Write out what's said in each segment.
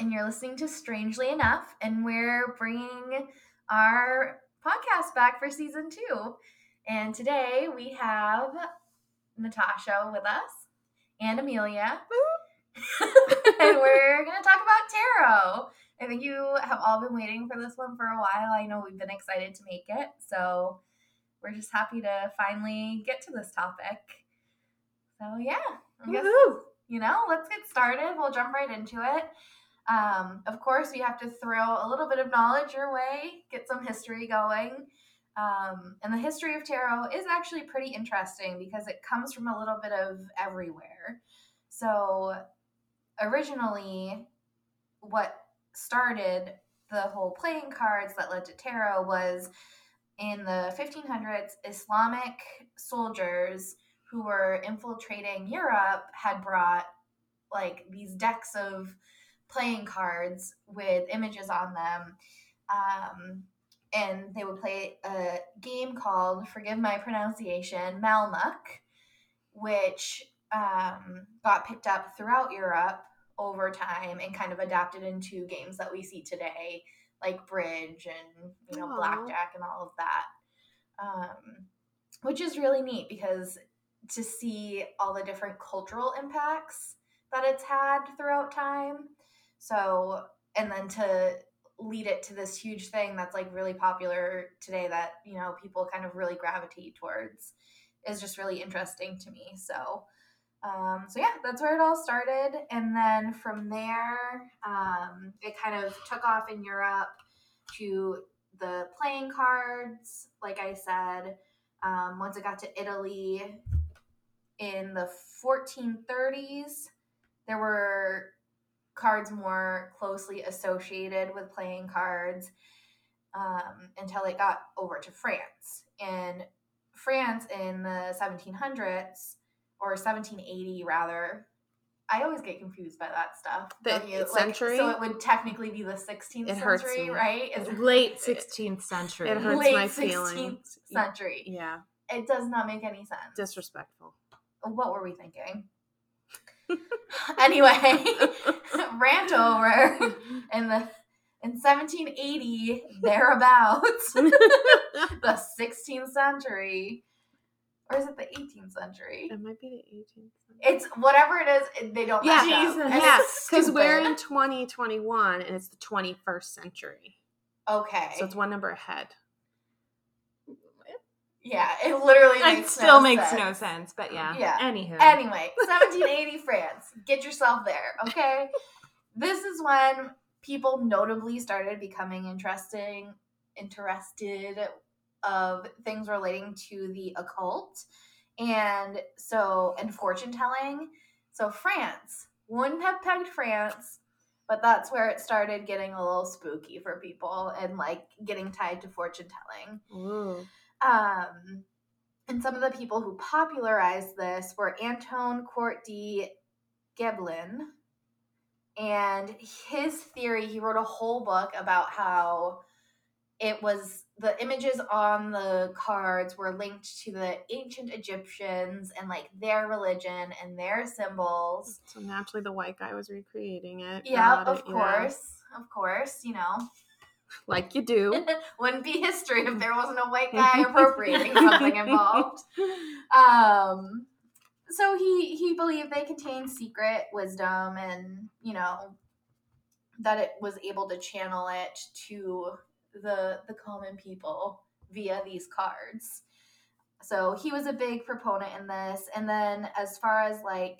and you're listening to Strangely Enough, and we're bringing our podcast back for season two. And today we have Natasha with us and Amelia. and we're going to talk about tarot. I think you have all been waiting for this one for a while. I know we've been excited to make it. So we're just happy to finally get to this topic. So, yeah, I guess, you know, let's get started. We'll jump right into it. Um, of course, we have to throw a little bit of knowledge your way, get some history going. Um, and the history of tarot is actually pretty interesting because it comes from a little bit of everywhere. So, originally, what started the whole playing cards that led to tarot was in the 1500s, Islamic soldiers who were infiltrating Europe had brought like these decks of playing cards with images on them. Um, and they would play a game called, forgive my pronunciation, Malmuck, which um, got picked up throughout Europe over time and kind of adapted into games that we see today, like bridge and you know Aw. blackjack and all of that. Um, which is really neat because to see all the different cultural impacts that it's had throughout time. So, and then to lead it to this huge thing that's like really popular today that, you know, people kind of really gravitate towards is just really interesting to me. So, um, so yeah, that's where it all started. And then from there, um, it kind of took off in Europe to the playing cards, like I said. Um, once it got to Italy in the 1430s, there were cards more closely associated with playing cards um, until it got over to France. In France in the 1700s, or 1780 rather, I always get confused by that stuff. The don't you? century? so it would technically be the 16th It hurts century, me. right? It's Late 16th century. It hurts late my 16th feelings. century. Yeah, It does not make any sense. disrespectful. what were we thinking? anyway, rant over in the in 1780 thereabouts, the 16th century, or is it the 18th century? it might be the 18th. It's whatever it is. They don't Yeah, match. Jesus. And Yeah, because we're in 2021 and it's the 21st century, okay. so it's one number ahead. Yeah, it literally It still no makes sense. no sense, but yeah. Yeah. Anywho. Anyway, 1780 France. Get yourself there, okay? this is when people notably started becoming interesting, interested of things relating to the occult, and so and fortune telling. So France wouldn't have pegged France, but that's where it started getting a little spooky for people and like getting tied to fortune telling. Ooh. Um, and some of the people who popularized this were Antoine Court de Gébelin. And his theory, he wrote a whole book about how it was the images on the cards were linked to the ancient Egyptians and like their religion and their symbols. So naturally, the white guy was recreating it. Yeah, of it, yeah. course. Of course, you know. Like you do. Wouldn't be history if there wasn't a white guy appropriating something involved. Um, so he he believed they contained secret wisdom, and you know that it was able to channel it to the the common people via these cards. So he was a big proponent in this, and then as far as like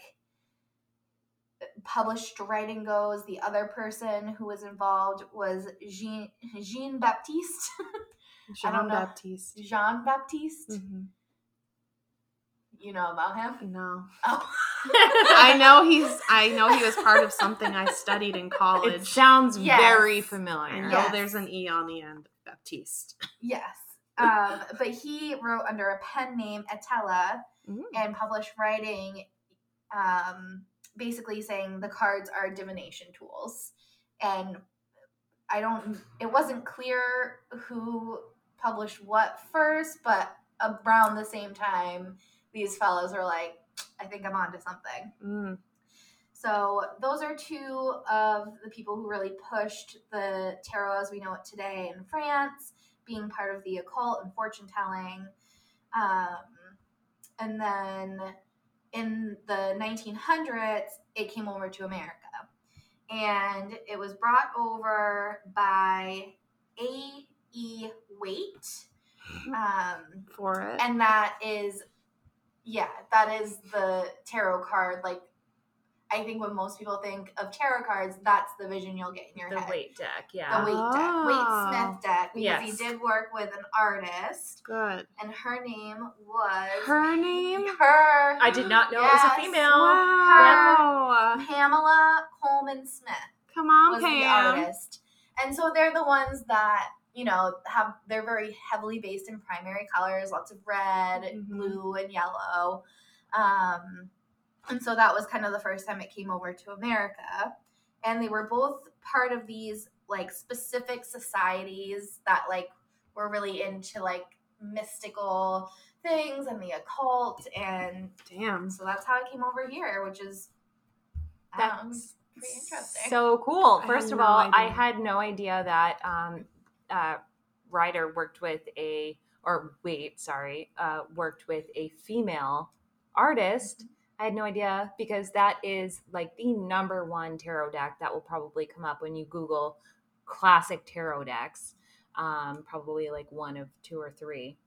published writing goes, the other person who was involved was Jean Jean Baptiste. I don't Jean know. Baptiste. Jean Baptiste. Mhm. You know about him? No, Oh. I know he's. I know he was part of something I studied in It college. sounds Yes. very I familiar. know Yes. there's an e on the end. Baptiste. Yes. Um, but he wrote under a pen name Etteilla Mm. and published writing um, basically saying the cards are divination tools. And I don't, it wasn't clear who published what first, but around the same time, these fellows were like, I think I'm onto something. Mm. So those are two of the people who really pushed the tarot as we know it today in France, being part of the occult and fortune telling. Um, and then in the 1900s, it came over to America. And it was brought over by A.E. Waite. Um, For it. and that is yeah that is the tarot card like i think when most people think of tarot cards that's the vision you'll get in your The head The Waite deck, yeah. the weight Waite deck Waite Smith deck because Yes. he did work with an artist Good. and her name was Her name? Her. I did not know it was a female. Wow. pamela Colman smith Come on, was the Pam. artist. And so they're the ones that, you know, have they're very heavily based in primary colors, lots of red, Mhm. blue, and yellow. Um, and so that was kind of the first time it came over to America. And they were both part of these like specific societies that like were really into like mystical things and the occult and Damn. so that's how it came over here, which is I don't That's pretty interesting. So cool. First of no all, I had no idea that um, uh, Rider worked with a, or wait, sorry, uh, worked with a female artist. I had no idea because that is like the number one tarot deck that will probably come up when you Google classic tarot decks. Um, probably like one of two or three.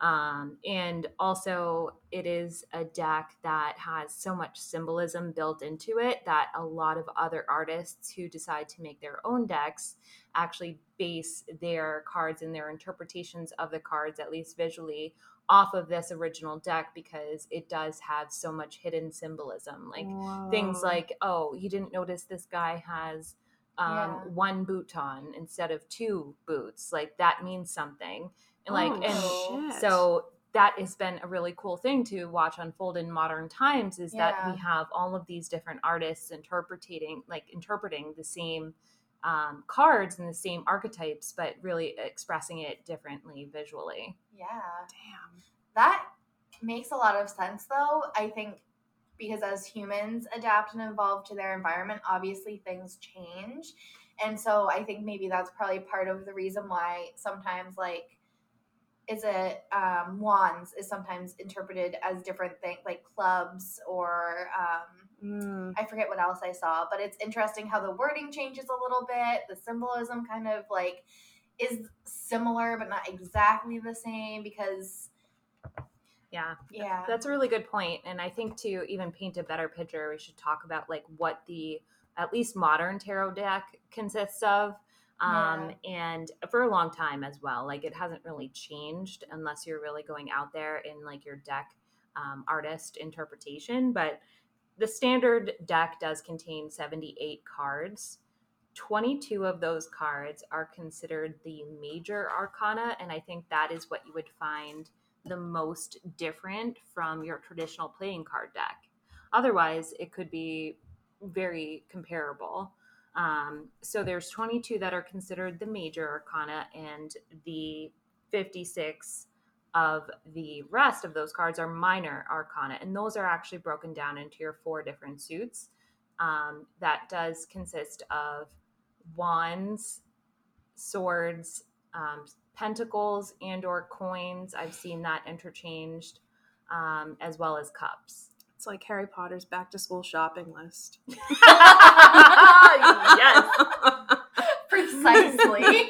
Um, and also, it is a deck that has so much symbolism built into it that a lot of other artists who decide to make their own decks actually base their cards and their interpretations of the cards, at least visually, off of this original deck because it does have so much hidden symbolism. Like things like, oh, you didn't notice this guy has um, Yeah. one boot on instead of two boots. Like that means something. And like, Oh, and shit. so that has been a really cool thing to watch unfold in modern times is that we have all of these different artists interpreting like interpreting the same um, cards and the same archetypes but really expressing it differently visually yeah. Damn. That makes a lot of sense, though. I think because as humans adapt and evolve to their environment, obviously things change. And so I think maybe that's probably part of the reason why sometimes, like, is it um, wands is sometimes interpreted as different things, like clubs or um, Mm. I forget what else I saw, but it's interesting how the wording changes a little bit. The symbolism kind of like is similar, but not exactly the same because, yeah yeah. That's a really good point. And I think to even paint a better picture, we should talk about like what the at least modern tarot deck consists of. Um, and for a long time as well. Like it hasn't really changed unless you're really going out there in like your deck um, artist interpretation. But the standard deck does contain 78 cards. 22 of those cards are considered the major arcana, and I think that is what you would find the most different from your traditional playing card deck. Otherwise, it could be very comparable. Um, so there's 22 that are considered the major arcana, and the 56 of the rest of those cards are minor arcana, and those are actually broken down into your four different suits. Um, that does consist of wands, swords, um, pentacles, and/or coins. I've seen that interchanged, um, as well as cups. It's like Harry Potter's back to school shopping list. yes, Precisely.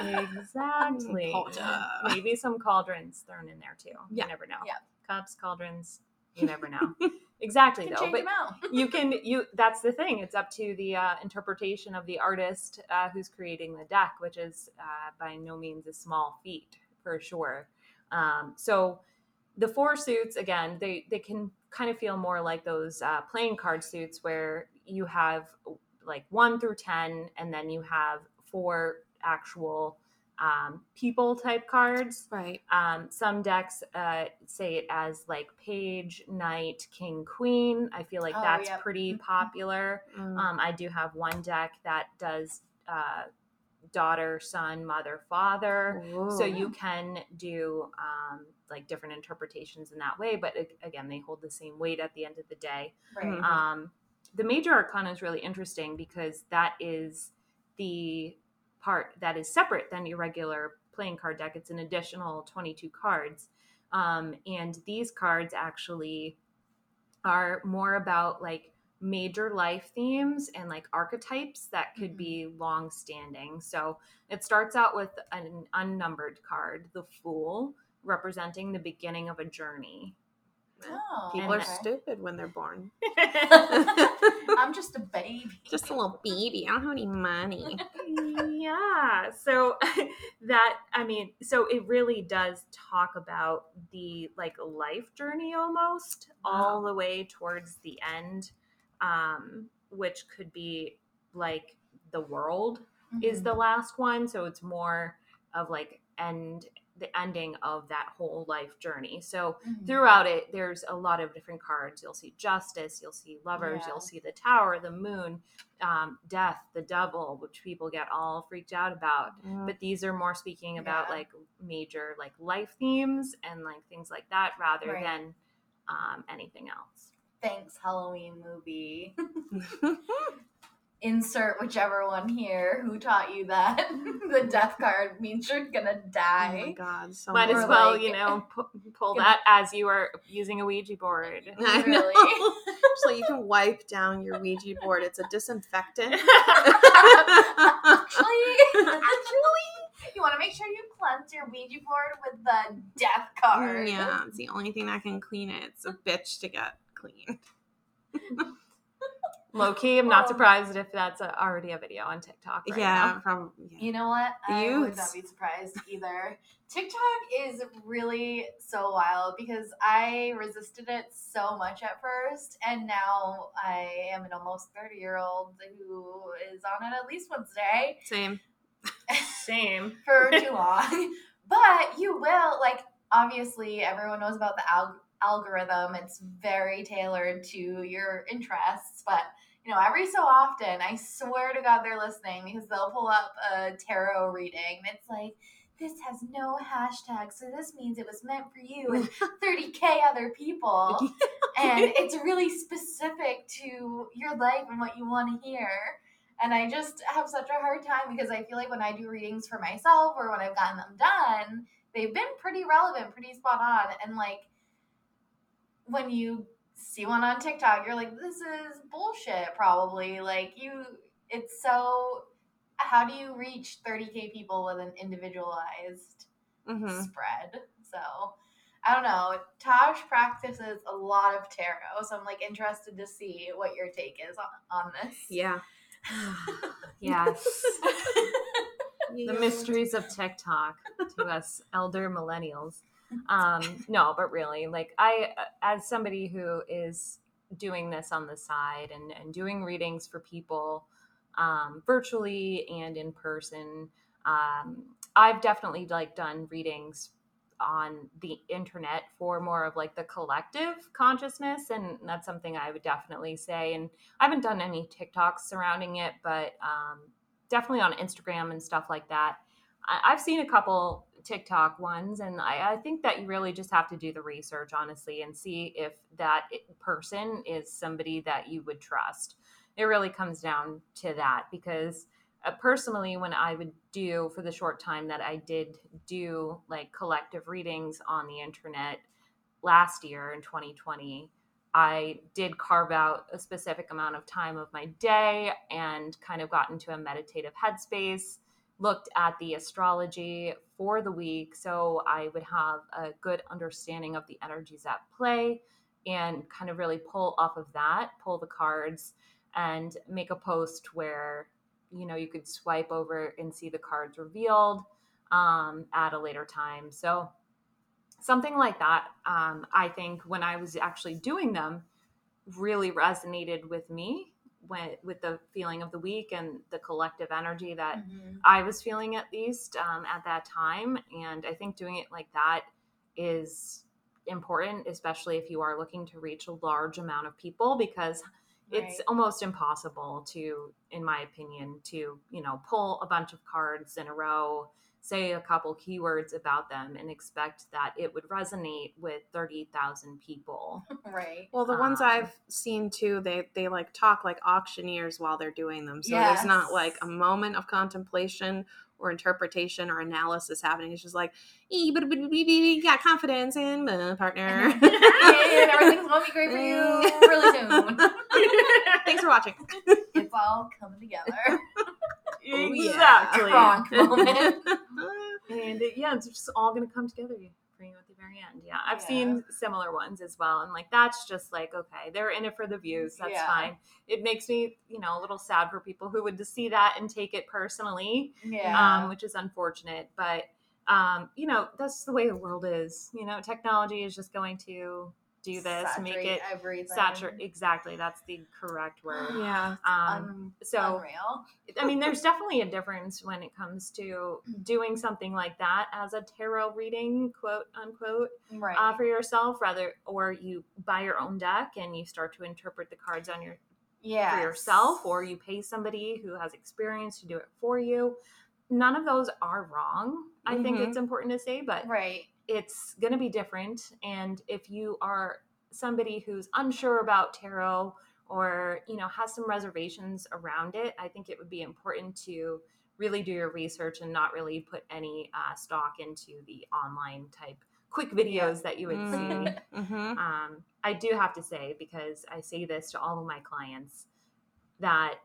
exactly. Potter. Maybe some cauldrons thrown in there too. Yeah. You never know. Yeah. Cups, cauldrons. You never know. exactly can though. change But them out. you can you that's the thing it's up to the uh, interpretation of the artist uh, who's creating the deck which is uh, by no means a small feat for sure um, so the four suits again they they can kind of feel more like those uh, playing card suits where you have like one through ten and then you have four actual um, people type cards Right. um, some decks uh, say it as like page, knight, king, queen. I feel like Oh, that's yep. pretty Mhm. popular. Mm. Um, I do have one deck that does uh, daughter, son, mother, father. So you can do um, like different interpretations in that way, but again, they hold the same weight at the end of the day. Right. The major arcana is really interesting because that is the part that is separate than your regular playing card deck. It's an additional 22 cards. Um, and these cards actually are more about like major life themes and like archetypes that could be long standing. So it starts out with an unnumbered card, the Fool, representing the beginning of a journey. Oh, People are stupid when they're born. I'm just a baby. Just a little baby. I don't have any money. yeah so that i mean so it really does talk about the like life journey almost all the way towards the end um which could be like the world is Mhm. the last one so it's more of like end the ending of that whole life journey so Mhm. throughout it there's a lot of different cards you'll see justice you'll see lovers Yeah. you'll see the tower the moon um, death the devil which people get all freaked out about but these are more speaking about Yeah. like major like life themes and like things like that rather Right. than um, anything else Thanks, Halloween movie. Insert whichever one here who taught you that the death card means you're gonna die. Oh my god. So might as well like- you know pu- pull that as you are using a ouija board I know. So you can wipe down your Ouija board. It's a disinfectant. actually, actually, you want to make sure you cleanse your Ouija board with the death card. yeah, it's the only thing that can clean it. It's a bitch to get clean. Low key i'm not surprised if that's a, already a video on tiktok right yeah, now. from yeah. You know what? I would not be surprised either. TikTok is really so wild because I resisted it so much at first, and now I am an almost 30 year old who is on it at least once a day Same. same for too long. But you will, like, obviously, everyone knows about the alg- algorithm. It's very tailored to your interests. But, you know, every so often, I swear to God they're listening because they'll pull up a tarot reading. And it's like, this has no hashtag, so this means it was meant for you and 30K other people. and it's really specific to your life and what you want to hear. And I just have such a hard time because I feel like when I do readings for myself or when I've gotten them done, they've been pretty relevant, pretty spot on. And like when you see one on TikTok, you're like, this is bullshit, probably. Like, you, it's so. How do you reach 30K people with an individualized hmm spread. So I don't know. Tosh practices a lot of tarot, so I'm like interested to see what your take is on, on this. Yeah. yes the mysteries of TikTok to us elder millennials. Um, no, but really, like I, as somebody who is doing this on the side and, and doing readings for people um, virtually and in person, um, I've definitely like done readings on the internet for more of like the collective consciousness and that's something i would definitely say and i haven't done any tiktoks surrounding it but um, definitely on instagram and stuff like that I- i've seen a couple tiktok ones and I-, I think that you really just have to do the research honestly and see if that person is somebody that you would trust. It really comes down to that because uh, personally when i would do for the short time that i did do like collective readings on the internet last year in 2020 i did carve out a specific amount of time of my day and kind of got into a meditative headspace looked at the astrology for the week so i would have a good understanding of the energies at play and kind of really pull off of that pull the cards and make a post where you know you could swipe over and see the cards revealed um, at a later time. So something like that um, i think when i was actually doing them really resonated with me when, with the feeling of the week and the collective energy that Mhm. I was feeling at least um, at that time. And I think doing it like that is important, especially if you are looking to reach a large amount of people, because it's Right. almost impossible to, in my opinion, to you know pull a bunch of cards in a row say a couple keywords about them and expect that it would resonate with 30,000 people. Right. Well, the ones Um, I've seen too, they they like talk like auctioneers while they're doing them. So there's not like a moment of contemplation or interpretation or analysis happening. It's just like, yeah, confidence in my partner. and everything's gonna be great for you really soon. Thanks for watching. It's all coming together. Oh, yeah. Exactly. Moment. and it, yeah, it's just all going to come together at the very end. Yeah, I've Yeah. seen similar ones as well, and like that's just like okay, they're in it for the views. That's Yeah. fine. It makes me, you know, a little sad for people who would just see that and take it personally, Yeah. um, which is unfortunate. But um, you know, that's the way the world is. You know, technology is just going to do this, make it everything. saturate. Exactly, that's the correct word. yeah. Um, Un- so unreal. I mean, there's definitely a difference when it comes to doing something like that as a tarot reading, quote unquote, Right. uh, for yourself, rather, or you buy your own deck and you start to interpret the cards on your yeah. for yourself, or you pay somebody who has experience to do it for you. None of those are wrong. I think Mhm. it's important to say, but Right. It's going to be different and if you are somebody who's unsure about tarot or you know has some reservations around it i think it would be important to really do your research and not really put any uh, stock into the online type quick videos that you would see. Mm-hmm. um, I do have to say, because I say this to all of my clients, that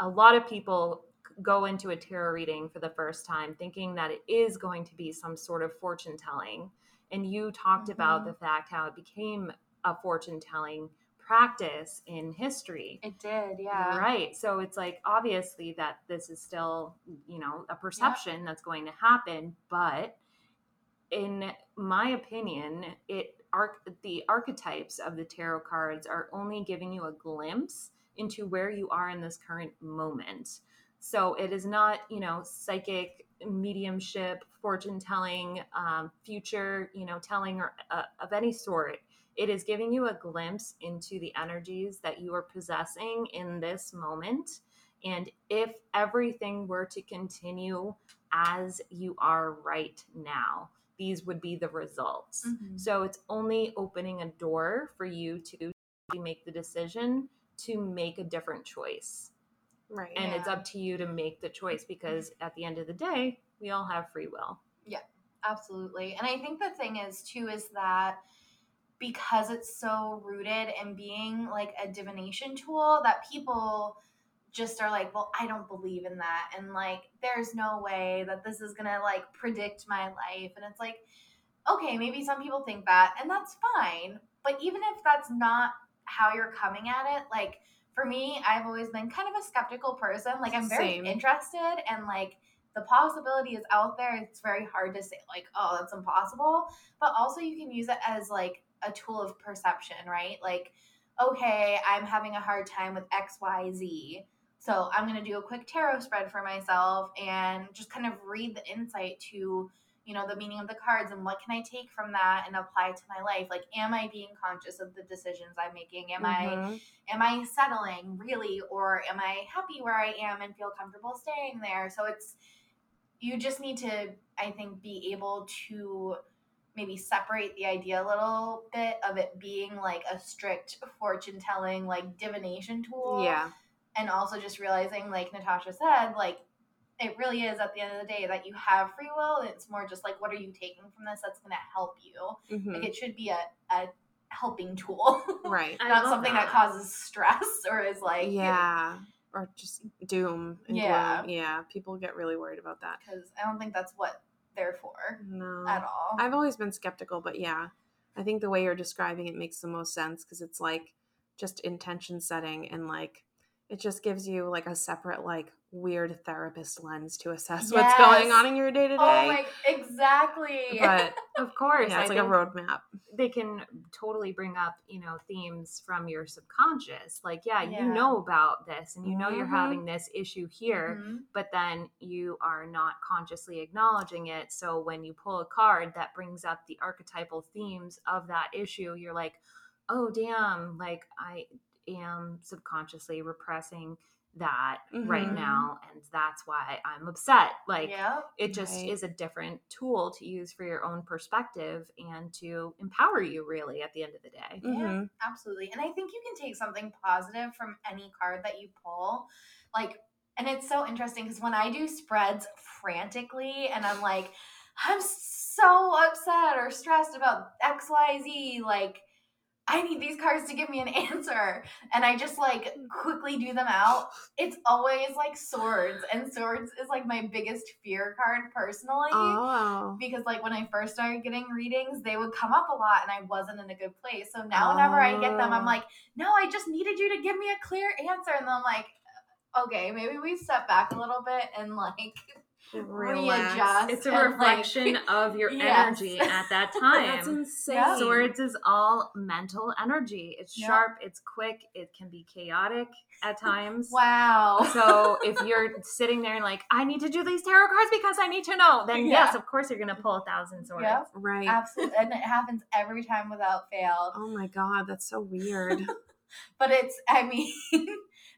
a lot of people go into a tarot reading for the first time thinking that it is going to be some sort of fortune telling. And you talked about Mhm. the fact how it became a fortune telling practice in history. It did. Yeah. Right. So it's like obviously that this is still, you know, a perception that's going to happen, but in my opinion, it arc the archetypes of the tarot cards are only giving you a glimpse into where you are in this current moment. So it is not, you know, psychic mediumship, fortune telling, um, future, you know, telling or uh, of any sort. It is giving you a glimpse into the energies that you are possessing in this moment. And if everything were to continue as you are right now, these would be the results. Mhm. So it's only opening a door for you to make the decision to make a different choice. Right. And it's up to you to make the choice because at the end of the day, we all have free will. Yeah, absolutely. And I think the thing is too is that because it's so rooted in being like a divination tool that people just are like, well, I don't believe in that and like there's no way that this is going to like predict my life and it's like okay, maybe some people think that and that's fine. But even if that's not how you're coming at it, like for me, I've always been kind of a skeptical person. Like I'm very Same. interested and like the possibility is out there. It's very hard to say like, oh, that's impossible. But also you can use it as like a tool of perception, right? Like, okay, I'm having a hard time with XYZ. So I'm gonna do a quick tarot spread for myself and just kind of read the insight to, you know, the meaning of the cards and what can I take from that and apply to my life. Like, am I being conscious of the decisions I'm making? Am I Mhm. am I settling really or am I happy where I am and feel comfortable staying there? So it's you just need to I think be able to maybe separate the idea a little bit of it being like a strict fortune telling like divination tool Yeah. and also just realizing like Natasha said like it really is at the end of the day that you have free will it's more just like what are you taking from this that's going to help you Mhm. like it should be a, a helping tool Right. I not something that. that. causes stress or is like yeah. Or just doom and Yeah. gloom. Yeah. People get really worried about that. because i don't think that's what they're for No. at all I've always been skeptical, but yeah, I think the way you're describing it makes the most sense because it's like just intention setting and like it just gives you like a separate like weird therapist lens to assess what's going on in your day to oh day. exactly But Of course. yeah, it's I like a roadmap. they can totally bring up, you know, themes from your subconscious. Like, yeah, Yeah. you know about this and you know you're Mhm. having this issue here. Mhm. but then you are not consciously acknowledging it. So when you pull a card that brings up the archetypal themes of that issue, you're like, oh, damn, like I am subconsciously repressing that right Mhm. now and that's why i'm upset like yep. it just Right. is a different tool to use for your own perspective and to empower you really at the end of the day Mhm. Absolutely. And I think you can take something positive from any card that you pull. Like, and it's so interesting because when I do spreads frantically and I'm like, I'm so upset or stressed about XYZ, like, I need these cards to give me an answer. And I just like quickly do them out. It's always like swords. And swords is like my biggest fear card personally Oh. because like when I first started getting readings, they would come up a lot and I wasn't in a good place. So now whenever I get them, I'm Oh. like, no, I just needed you to give me a clear answer. And then I'm like, okay, maybe we step back a little bit and like Relax. readjust. it's a and, like- reflection of your Yes. energy at that time That's insane. Yeah. Swords is all mental energy. It's Yep. sharp, it's quick, it can be chaotic at times. Wow. So if you're sitting there and like, I need to do these tarot cards because I need to know, then Yeah. yes, of course you're gonna pull a thousand swords. Yep. Right. Absolutely. And it happens every time without fail. Oh my god, that's so weird. But it's, I mean,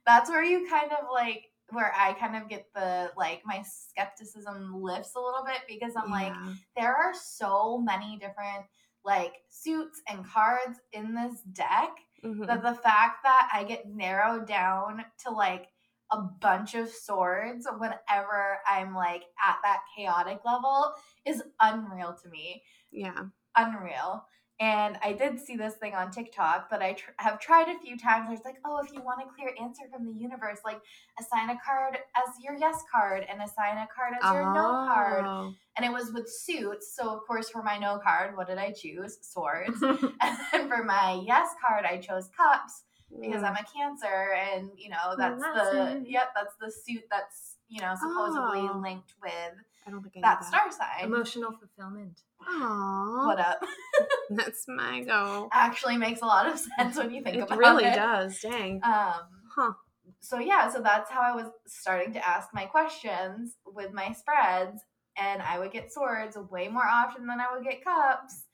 that's where you kind of like, where I kind of get the like my skepticism lifts a little bit because I'm like, there are so many different like suits and cards in this deck Mhm. that the fact that I get narrowed down to like a bunch of swords whenever I'm like at that chaotic level is unreal to me. yeah. Unreal. And I did see this thing on TikTok that I tr- have tried a few times. There's like, oh, if you want a clear answer from the universe, like assign a card as your yes card and assign a card as your no card Oh. and it was with suits. So of course, for my no card, what did I choose? Swords. and then for my yes card, I chose cups because Mm. I'm a Cancer, and you know that's that's the it. yep, that's the suit that's you know supposedly Oh. linked with I don't think I knew that that. star sign. Emotional fulfillment. Aww. What up? That's my go. Actually makes a lot of sense when you think It about really it. Really does. Dang. Um, Huh. so yeah, so that's how I was starting to ask my questions with my spreads, and I would get swords way more often than I would get cups.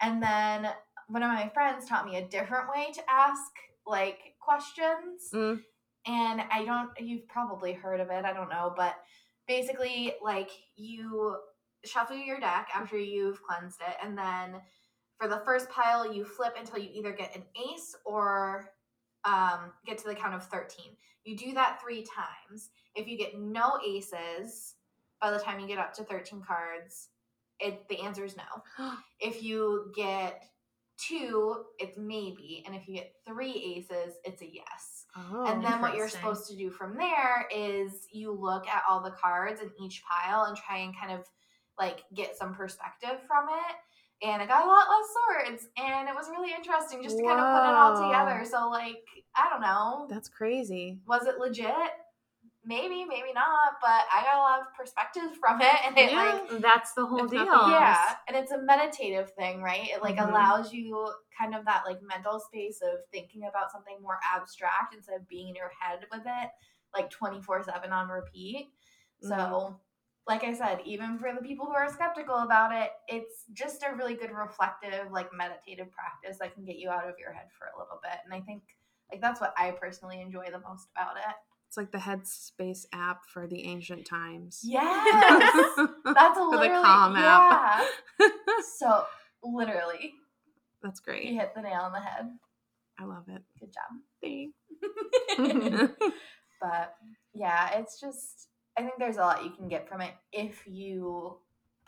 And then one of my friends taught me a different way to ask like questions. Mm. And I don't you've probably heard of it, I don't know, but basically like you shuffle your deck after you've cleansed it and then for the first pile you flip until you either get an ace or um, get to the count of 13 you do that three times. If you get no aces by the time you get up to 13 cards it the answer is no. If you get two it's maybe and if you get three aces it's a yes Oh. and then what you're supposed to do from there is you look at all the cards in each pile and try and kind of like get some perspective from it. And I got a lot less swords, and it was really interesting just to kind of put it all together. So, like, I don't know, That's crazy. was it legit? Maybe, maybe not, but I got a lot of perspective from it, and it Yeah. like That's the whole deal. yeah, and it's a meditative thing, right? It like Mhm. allows you kind of that like mental space of thinking about something more abstract instead of being in your head with it like 24/7 on repeat. So, Mhm. like I said, even for the people who are skeptical about it, it's just a really good reflective like meditative practice that can get you out of your head for a little bit. And I think like that's what I personally enjoy the most about it. It's like the Headspace app for the ancient times. Yes. That's For the literally Calm yeah. app. So, literally That's great. You hit the nail on the head. I love it. Good job. Thanks. but yeah, it's just I think there's a lot you can get from it if you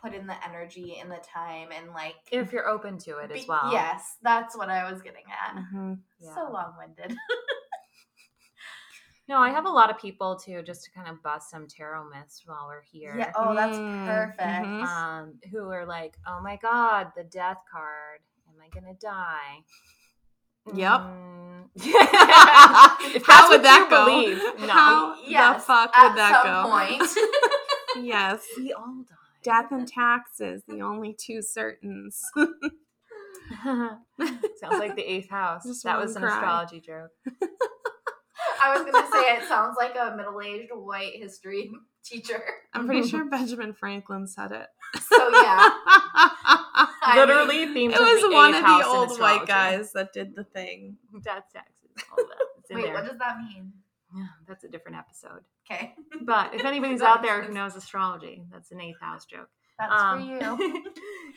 put in the energy and the time and like If you're open to it as well. Yes, that's what I was getting at. Mhm. Yeah. So long-winded. No, I have a lot of people too, just to kind of bust some tarot myths while we're here. Yeah. Oh, that's Mm, perfect. mhm. um, who are like, "Oh my God, the death card. Am I gonna die?" Yep. Mm. How would that go? believe, no. How Yes, the fuck at would that some go? point. yes. We all die. Death and taxes, the only two certains. Sounds like the eighth house. Just that was an cry. astrology joke. I was gonna say it sounds like a middle-aged white history teacher. I'm pretty sure Benjamin Franklin said it. So yeah. I mean, Literally themed it was the one eighth of the old white guys that did the thing. Death taxes. All that. Wait, there. what does that mean? Yeah, that's a different episode. Okay. But if anybody's out there who knows astrology, that's an eighth house joke. That's Um, for you.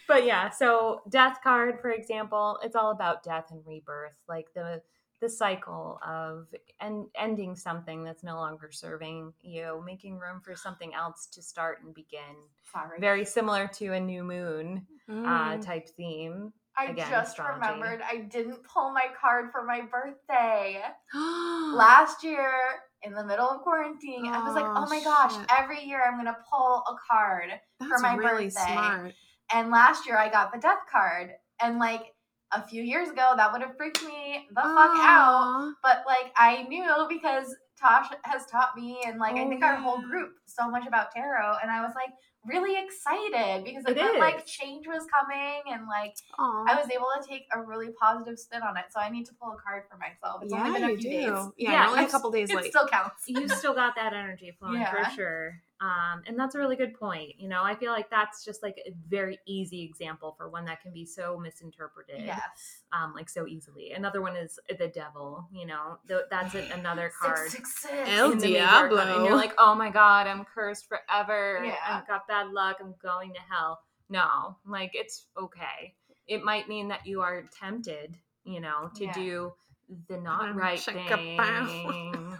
but yeah, so death card, for example, it's all about death and rebirth, like the the cycle of and ending something that's no longer serving you, making room for something else to start and begin. Sorry. Very similar to a new moon uh, Mm. type theme. I again, just astrology. remembered I didn't pull my card for my birthday. Last year, in the middle of quarantine, I was like, Oh, oh my gosh, every year I'm going to pull a card. That's my really birthday. smart. And last year I got the death card. And like a few years ago, that would have freaked me the fuck out. But like I knew because Tosh has taught me and like I Oh, think our whole group so much about tarot. And I was like really excited because it, It meant like change was coming and like Aw. I was able to take a really positive spin on it. So I need to pull a card for myself. It's yeah, only been a you few do. days. Yeah, Yeah, you're only a couple days It late. still counts. you still got that energy flowing for sure. Um, and that's a really good point. You know, I feel like that's just like a very easy example for one that can be so misinterpreted. Yes. um, like so easily. Another one is the devil. You know, Th- that's a- another card. Six, six, six. El in the major arcana. Diablo. and you're like, oh my god, I'm cursed forever. Yeah. I've got bad luck. I'm going to hell. No, like it's okay. It might mean that you are tempted, you know, to Yeah. do the not right check a bow. thing.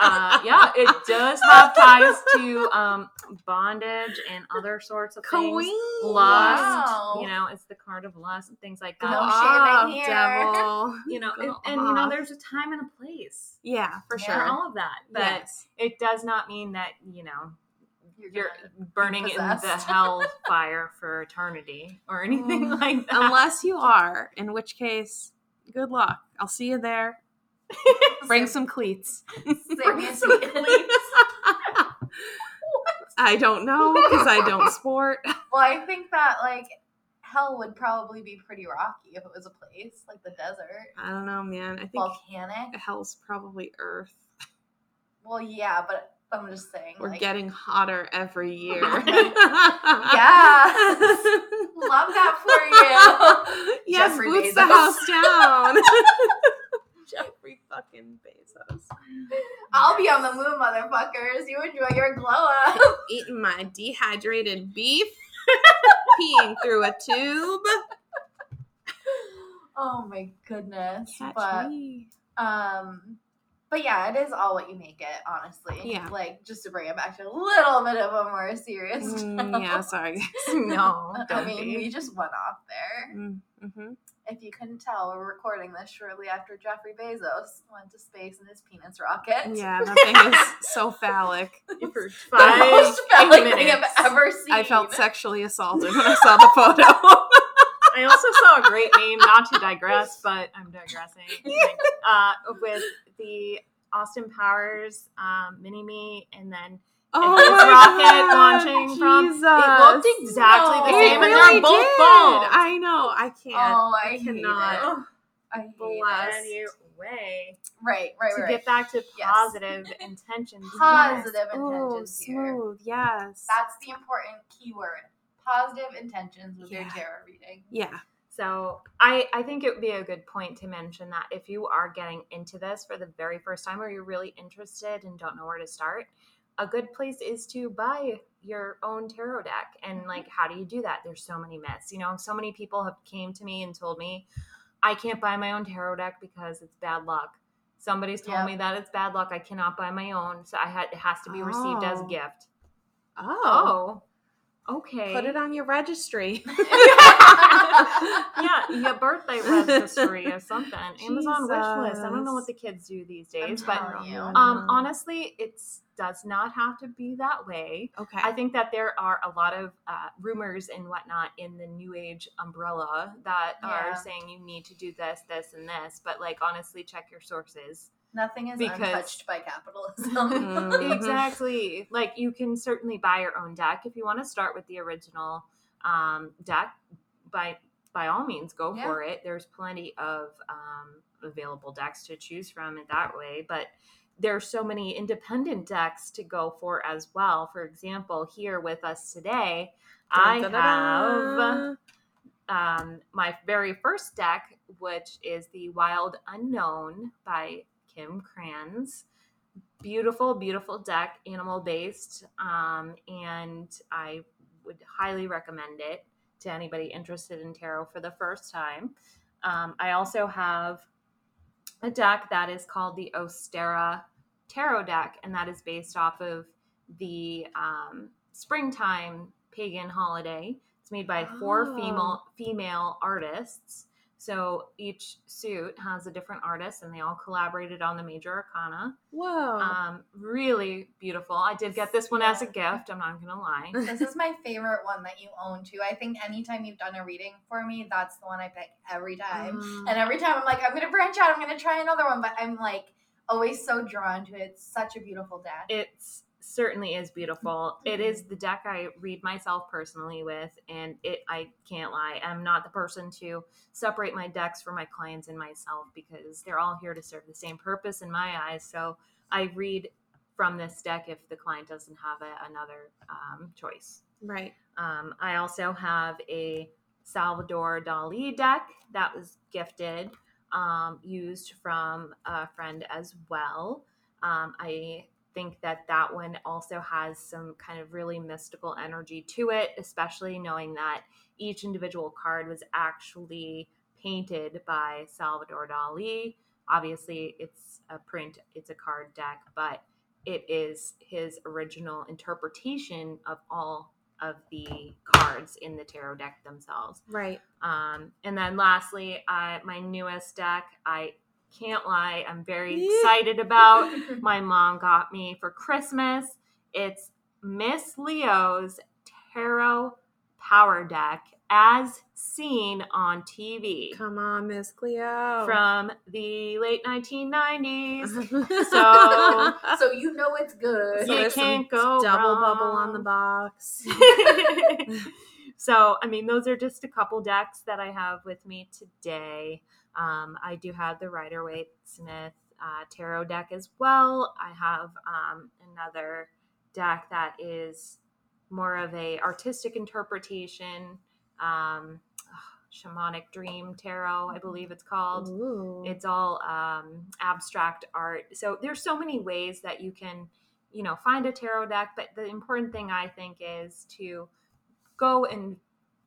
uh, yeah, it does have ties to um, bondage and other sorts of things. Queen. Lust, Wow. you know, it's the card of lust and things like that. No off, shaming here. devil. you know, Go and, you know, there's a time and a place Yeah, for Yeah. for sure. all of that, but yes. it does not mean that you know You're, burning in the hell fire for eternity or anything Mm, like that. Unless you are, in which case, good luck. I'll see you there. Bring some cleats. A some cleats. I don't know because I don't sport. Well, I think that like hell would probably be pretty rocky if it was a place like the desert, I don't know, man. I think volcanic. hell's probably Earth. Well, yeah, but I'm just saying. We're like, getting hotter every year. Yeah. love that for you. yes, Jeffrey boots the Bezos. house down. Jeffrey fucking Bezos. I'll be on the moon, motherfuckers. You enjoy your glow up. Eating my dehydrated beef, peeing through a tube. oh my goodness. Catch but me. um but yeah, it is all what you make it, honestly. Yeah. Like just to bring it back to a little bit of a more serious Mm, yeah, sorry. no, I mean, be. we just went off there. Mm-hmm. If you couldn't tell, we're recording this shortly after Jeffrey Bezos went to space in his penis rocket. Yeah, that thing is so phallic. for The most phallic thing. I've ever seen. I felt sexually assaulted when I saw the photo. I also saw a great meme, not to digress, but I'm digressing. Uh, with the Austin Powers um, mini me, and then oh his my rocket God, launching from. Jesus. It looked exactly No. the It same, and really they're both did. bald. I know. I can't. Oh, I, I hate cannot. it. I hate bless it. you way. Right, right, To right. To get back to Yes. positive intentions. Positive Yes. Ooh, intentions here. smooth. Yes. That's the important keyword. Positive intentions with your tarot reading. yeah. So I, I think it would be a good point to mention that if you are getting into this for the very first time or you're really interested and don't know where to start, a good place is to buy your own tarot deck. And mm-hmm. like how do you do that? There's so many myths. You know, so many people have came to me and told me I can't buy my own tarot deck because it's bad luck. Somebody's told Yep. me that it's bad luck. I cannot buy my own. So I had it has to be received as a Oh. gift. Oh. Oh. Okay. Put it on your registry. yeah, your birthday registry or something. Amazon wish list. I don't know what the kids do these I'm days, but you. um, honestly, it does not have to be that way. okay. I think that there are a lot of uh, rumors and whatnot in the new age umbrella that Yeah. are saying you need to do this, this, and this. But like, honestly, check your sources. Nothing is Because- untouched by capitalism. Mhm. Exactly. Like you can certainly buy your own deck if you want to start with the original um, deck. By by all means, go Yeah. for it. There's plenty of um, available decks to choose from in that way, but there are so many independent decks to go for as well. For example, here with us today, I have um, my very first deck, which is the Wild Unknown by Kim Krans. beautiful, beautiful deck, animal based, um, and I would highly recommend it to anybody interested in tarot for the first time. Um, I also have a deck that is called the Ostara Tarot deck, and that is based off of the um, springtime pagan holiday. It's made by four Oh. female female artists. So each suit has a different artist, and they all collaborated on the major arcana. Whoa. Um, really beautiful. I did get this one as a gift. I'm not gonna lie. This is my favorite one that you own too. I think anytime you've done a reading for me, that's the one I pick every time. Um, And every time I'm like, I'm gonna branch out, I'm gonna try another one, but I'm like always so drawn to it. It's such a beautiful deck. It's certainly is beautiful. It is the deck I read myself personally with, and it I can't lie. I'm not the person to separate my decks for my clients and myself because they're all here to serve the same purpose in my eyes. So I read from this deck if the client doesn't have a, another um, choice. right. Um, I also have a Salvador Dali deck that was gifted, um, used from a friend as well. Um, I think that that one also has some kind of really mystical energy to it, especially knowing that each individual card was actually painted by Salvador Dali. Obviously, it's a print, it's a card deck, but it is his original interpretation of all of the cards in the tarot deck themselves. Right. Um, and then lastly, I, my newest deck, I can't lie, I'm very excited about. My mom got me for Christmas. It's Miss Cleo's Tarot Power Deck as seen on TV Come on, Miss Cleo. from the late 1990s. so so you know it's good. You can't go double bubble on the box. so, I mean, those are just a couple decks that I have with me today. Um, I do have the Rider Waite Smith uh, tarot deck as well. I have um, another deck that is more of a artistic interpretation, um, shamanic dream tarot, I believe it's called Ooh. it's all um, abstract art so there's so many ways that you can you know find a tarot deck but the important thing i think is to go and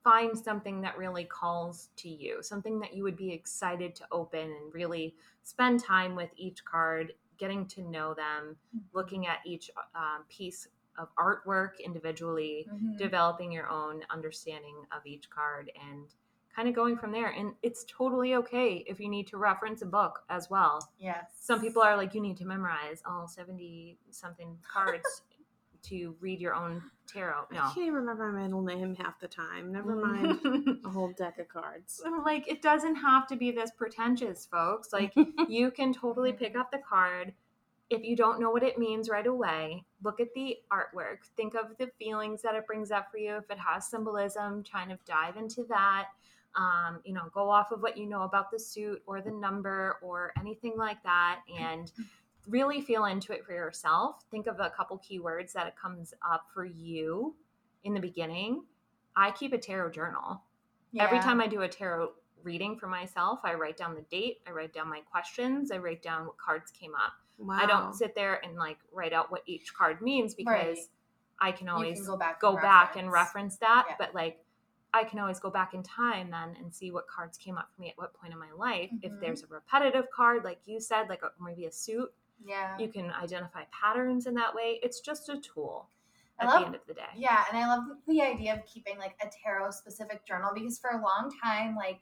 find something that really calls to you something that you would be excited to open and really spend time with each card getting to know them looking at each um, piece of artwork individually Mhm. developing your own understanding of each card and kind of going from there. And it's totally okay if you need to reference a book as well. Yes. Some people are like, you need to memorize all 70 something cards to read your own tarot. I can't even remember my middle name half the time. Never mind a whole deck of cards. Like, it doesn't have to be this pretentious, folks. Like, you can totally pick up the card. If you don't know what it means right away, look at the artwork. Think of the feelings that it brings up for you. If it has symbolism, kind of dive into that. Um, you know, go off of what you know about the suit or the number or anything like that and really feel into it for yourself. Think of a couple keywords that it comes up for you in the beginning. I keep a tarot journal. Every time I do a tarot reading for myself, I write down the date, I write down my questions, I write down what cards came up. Wow. I don't sit there and like write out what each card means because Right. I can always can go back. go and back and reference that, Yeah. but like I can always go back in time then and see what cards came up for me at what point in my life. If Mhm. there's a repetitive card, like you said, like a, maybe a suit, Yeah. you can identify patterns in that way. It's just a tool I at love- the end of the day. Yeah, and I love the idea of keeping like a tarot specific journal because for a long time, like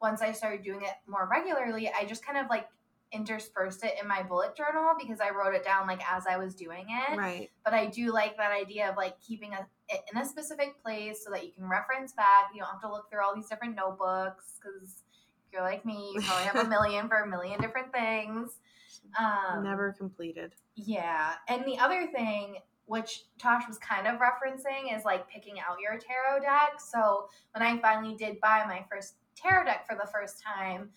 once I started doing it more regularly, I just kind of like interspersed it in my bullet journal because I wrote it down like as I was doing it. Right. But I do like that idea of like keeping a, it in a specific place so that you can reference back. You don't have to look through all these different notebooks because if you're like me, you probably have a million for a million different things. Um, Never completed. yeah. And the other thing, which Tosh was kind of referencing, is like picking out your tarot deck. So when I finally did buy my first tarot deck for the first time,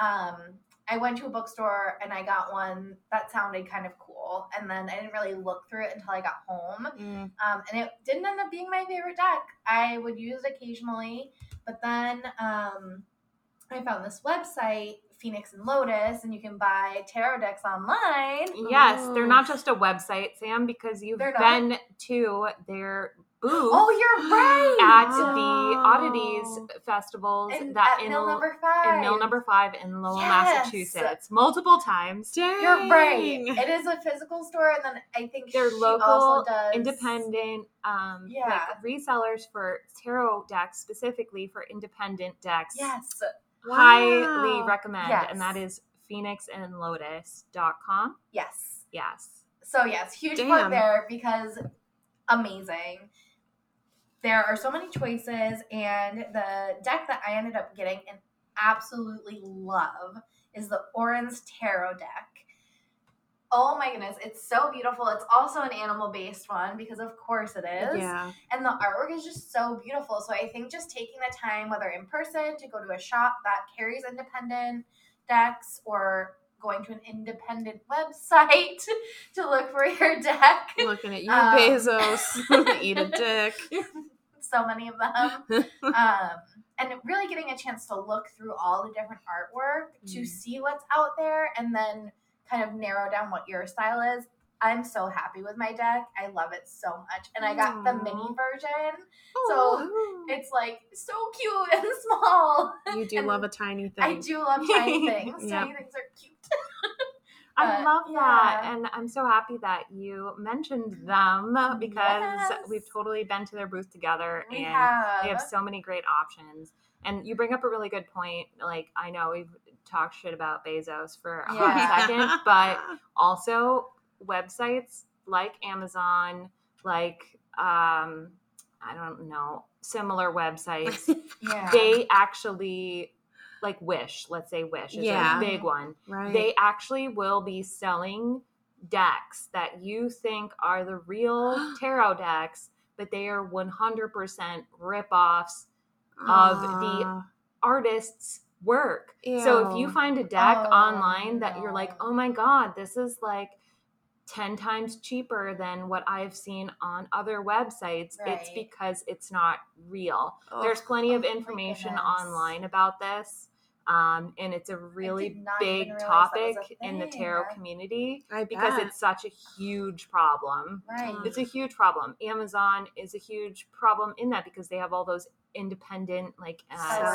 um, I went to a bookstore and I got one that sounded kind of cool. And then I didn't really look through it until I got home. Mm. Um, and it didn't end up being my favorite deck. I would use it occasionally, but then um, I found this website, Phoenix and Lotus, and you can buy tarot decks online. Yes, they're Oh. not just a website, Sam, because you've been to their booth Oh, you're right. at Oh. the oddities festivals that at in, Mill Number Five. in Mill Number Five in Lowell, Yes. Massachusetts, multiple times. Dang. You're right. It is a physical store, and then I think They're local, does independent, um, Yeah. like resellers for tarot decks, specifically for independent decks. Yes, highly Wow. recommend, Yes. and that is phoenixandlotus.com. yes. Yes. So yes, huge Damn. plug there because amazing. There are so many choices, and the deck that I ended up getting and absolutely love is the Orange Tarot deck. Oh my goodness, it's so beautiful. It's also an animal based one because, of course, it is. Yeah. And the artwork is just so beautiful. So I think just taking the time, whether in person, to go to a shop that carries independent decks or going to an independent website to look for your deck. Looking at you, Um, Bezos. Eat a dick. so many of them. um, and really getting a chance to look through all the different artwork to Mm. see what's out there and then kind of narrow down what your style is. I'm so happy with my deck. I love it so much. And I got the mini version. So oh, It's like so cute and small. you do and love a tiny thing. I do love tiny things. Yep. Tiny things are cute. I But, love that. yeah. And I'm so happy that you mentioned them because Yes. we've totally been to their booth together We and have. they have so many great options. And you bring up a really good point. Like, I know we've talked shit about Bezos for a Yeah. second, but also websites like Amazon, like, um, I don't know, similar websites, yeah. they actually, like Wish, let's say Wish is Yeah. a big one right. they actually will be selling decks that you think are the real tarot decks, but they are 100% rip-offs of the Ah, artist's work. So if you find a deck Oh, online that you're like, oh my God, this is like 10 times cheaper than what I've seen on other websites, it's because it's not real. Ugh. There's plenty of Oh my information online about this. Um, and it's a really big even realize that was topic in the tarot community I because it's such a huge problem. right. It's a huge problem. Amazon is a huge problem in that because they have all those independent like uh, Sellers.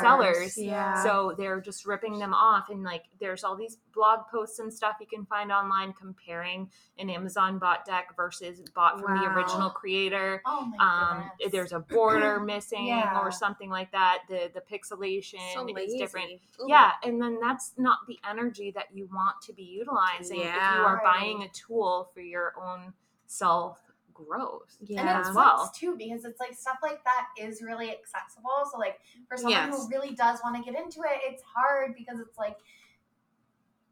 sellers. Yeah. So they're just ripping them off, and like there's all these blog posts and stuff you can find online comparing an Amazon bot deck versus bought from the original creator. oh my Um, goodness. there's a border missing Yeah. or something like that. The the pixelation so is different. Ooh. Yeah, and then that's not the energy that you want to be utilizing if you are buying a tool for your own self growth. Yeah. And it's as well. nice too because it's like stuff like that is really accessible. So like for someone Yes. who really does want to get into it, it's hard because it's like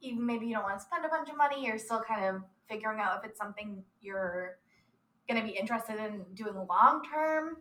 even maybe you don't want to spend a bunch of money, you're still kind of figuring out if it's something you're gonna be interested in doing long term.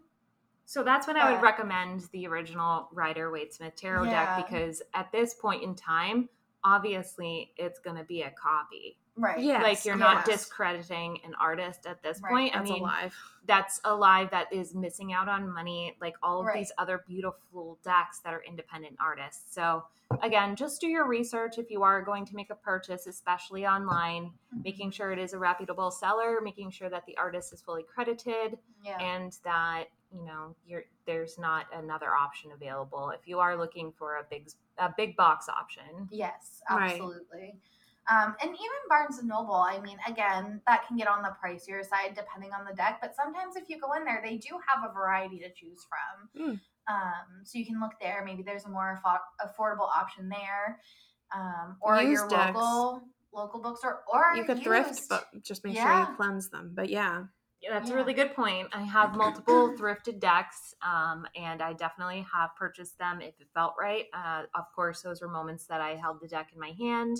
So that's when I would recommend the original Rider Waite Smith tarot Yeah. deck because at this point in time, obviously it's going to be a copy. Right. Yeah. like you're not yes. discrediting an artist at this Right, point. I That's mean, alive. that's a live that is missing out on money like all of Right. these other beautiful decks that are independent artists so again just do your research if you are going to make a purchase especially online mm-hmm. making sure it is a reputable seller making sure that the artist is fully credited Yeah. and that you know you're there's not another option available if you are looking for a big a big box option Yes, Right. absolutely. Um, and even Barnes and Noble, I mean, again, that can get on the pricier side depending on the deck. But sometimes if you go in there, they do have a variety to choose from. Mm. Um, so you can look there. Maybe there's a more affo- affordable option there, um, or Used your decks. local local bookstore, or You could thrift, but just make sure you cleanse them. But yeah. That's Yeah. a really good point. I have multiple thrifted decks, um, and I definitely have purchased them if it felt right. Uh, of course, those were moments that I held the deck in my hand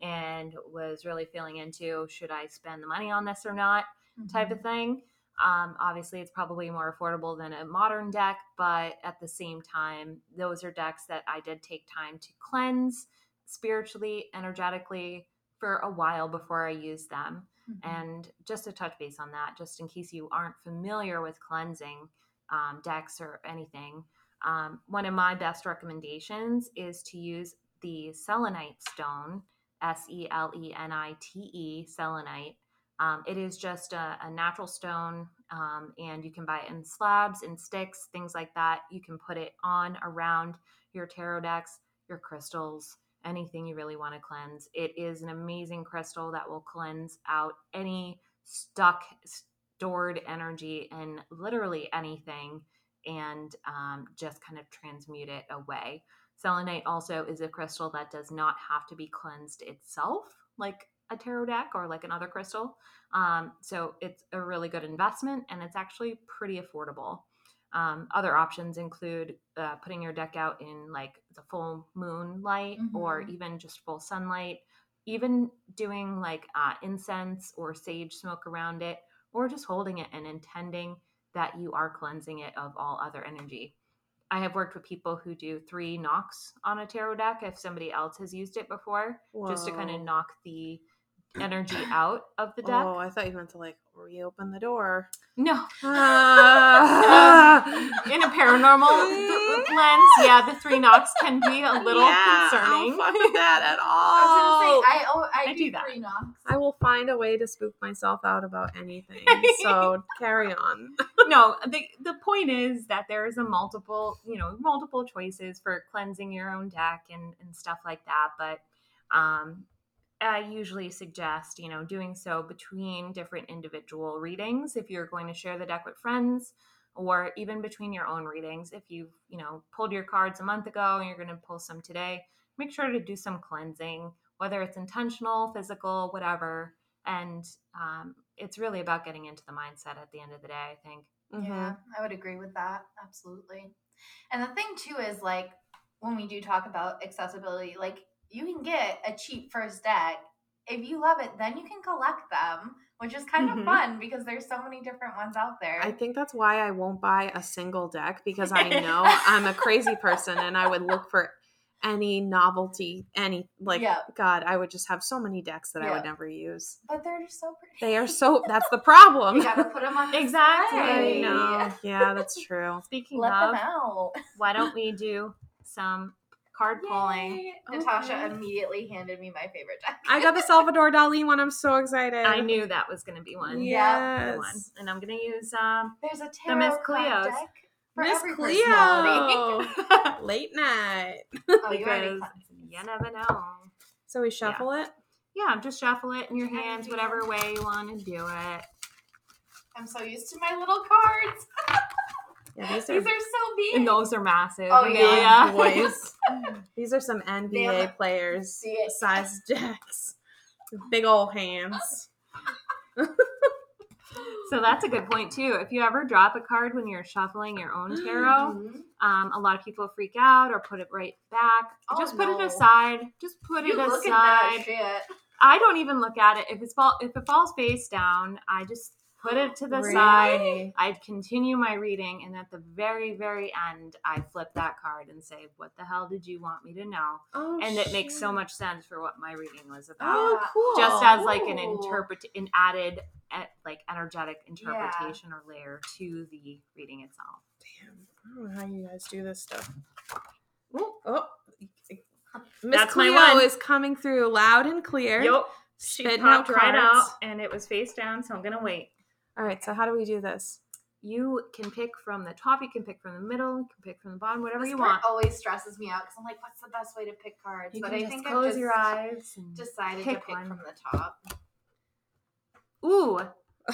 and was really feeling into should I spend the money on this or not type Mhm. of thing. Um, obviously, it's probably more affordable than a modern deck, but at the same time, those are decks that I did take time to cleanse spiritually, energetically for a while before I used them. Mhm. And just to touch base on that, just in case you aren't familiar with cleansing um, decks or anything, Um, one of my best recommendations is to use the selenite stone, S E L E N I T E, selenite. Um, it is just a, a natural stone, um, and you can buy it in slabs, in sticks, things like that. You can put it on around your tarot decks, your crystals, anything you really want to cleanse. It is an amazing crystal that will cleanse out any stuck, stored energy in literally anything and um, just kind of transmute it away. Selenite also is a crystal that does not have to be cleansed itself, like a tarot deck or like another crystal. Um, so it's a really good investment and it's actually pretty affordable. Um, other options include uh, putting your deck out in like the full moonlight mm-hmm. or even just full sunlight, even doing like uh, incense or sage smoke around it, or just holding it and intending that you are cleansing it of all other energy. I have worked with people who do three knocks on a tarot deck if somebody else has used it before, Whoa. just to kind of knock the energy out of the deck. Oh, I thought you meant to like reopen the door. No. Uh, in a paranormal lens, yeah, the three knocks can be a little yeah, concerning. I don't that at all. I, say, I, oh, I, I do, do that. three knocks. I will find a way to spook myself out about anything. so carry on. no, the the point is that there is a multiple, you know, multiple choices for cleansing your own deck and and stuff like that, but um I usually suggest, you know, doing so between different individual readings if you're going to share the deck with friends or even between your own readings. If you've, you know, pulled your cards a month ago and you're going to pull some today, make sure to do some cleansing, whether it's intentional, physical, whatever. And um, it's really about getting into the mindset at the end of the day, I think. Mm-hmm. Yeah, I would agree with that. Absolutely. And the thing, too, is like when we do talk about accessibility, like you can get a cheap first deck. If you love it, then you can collect them, which is kind mm-hmm. of fun because there's so many different ones out there. I think that's why I won't buy a single deck because I know I'm a crazy person and I would look for any novelty, any like yep. God, I would just have so many decks that yep. I would never use. But they're just so pretty. They are so. That's the problem. you gotta put them on exactly. I know. Yeah, that's true. Speaking Let of, them out. why don't we do some card pulling. Natasha okay. immediately handed me my favorite deck. I got the Salvador Dali one. I'm so excited. I knew that was going to be one. Yes. One. And I'm going to use um, There's a tarot the Miss Cleo's. deck. Miss Cleo. Late night. Oh, because you never know. So we shuffle yeah. it? Yeah, just shuffle it in your hands, whatever way you want to do it. I'm so used to my little cards. Yeah, these, are, these are so big. And those are massive. Oh yeah, boys. these are some NBA players size decks. Big old hands. so that's a good point too. If you ever drop a card when you're shuffling your own tarot, mm-hmm. um, a lot of people freak out or put it right back. Oh, Just put no. it aside. Just put you it aside. I don't even look at it. If it's fall if it falls face down, I just put it to the really? side. I'd continue my reading, and at the very, very end, I flip that card and say, "What the hell did you want me to know?" Oh, and shit. it makes so much sense for what my reading was oh, about. Oh, cool! Just as like an interpret, an added, like energetic interpretation yeah. or layer to the reading itself. Damn, I don't know how you guys do this stuff. Oh, oh. Miss Cleo is coming through loud and clear. Yep. She popped right out and it was face down, so I'm gonna wait. All right, so how do we do this? You can pick from the top, you can pick from the middle, you can pick from the bottom, whatever this you want. always stresses me out because I'm like, what's the best way to pick cards? You but I think close your eyes. Decided pick to pick one. from the top. Ooh,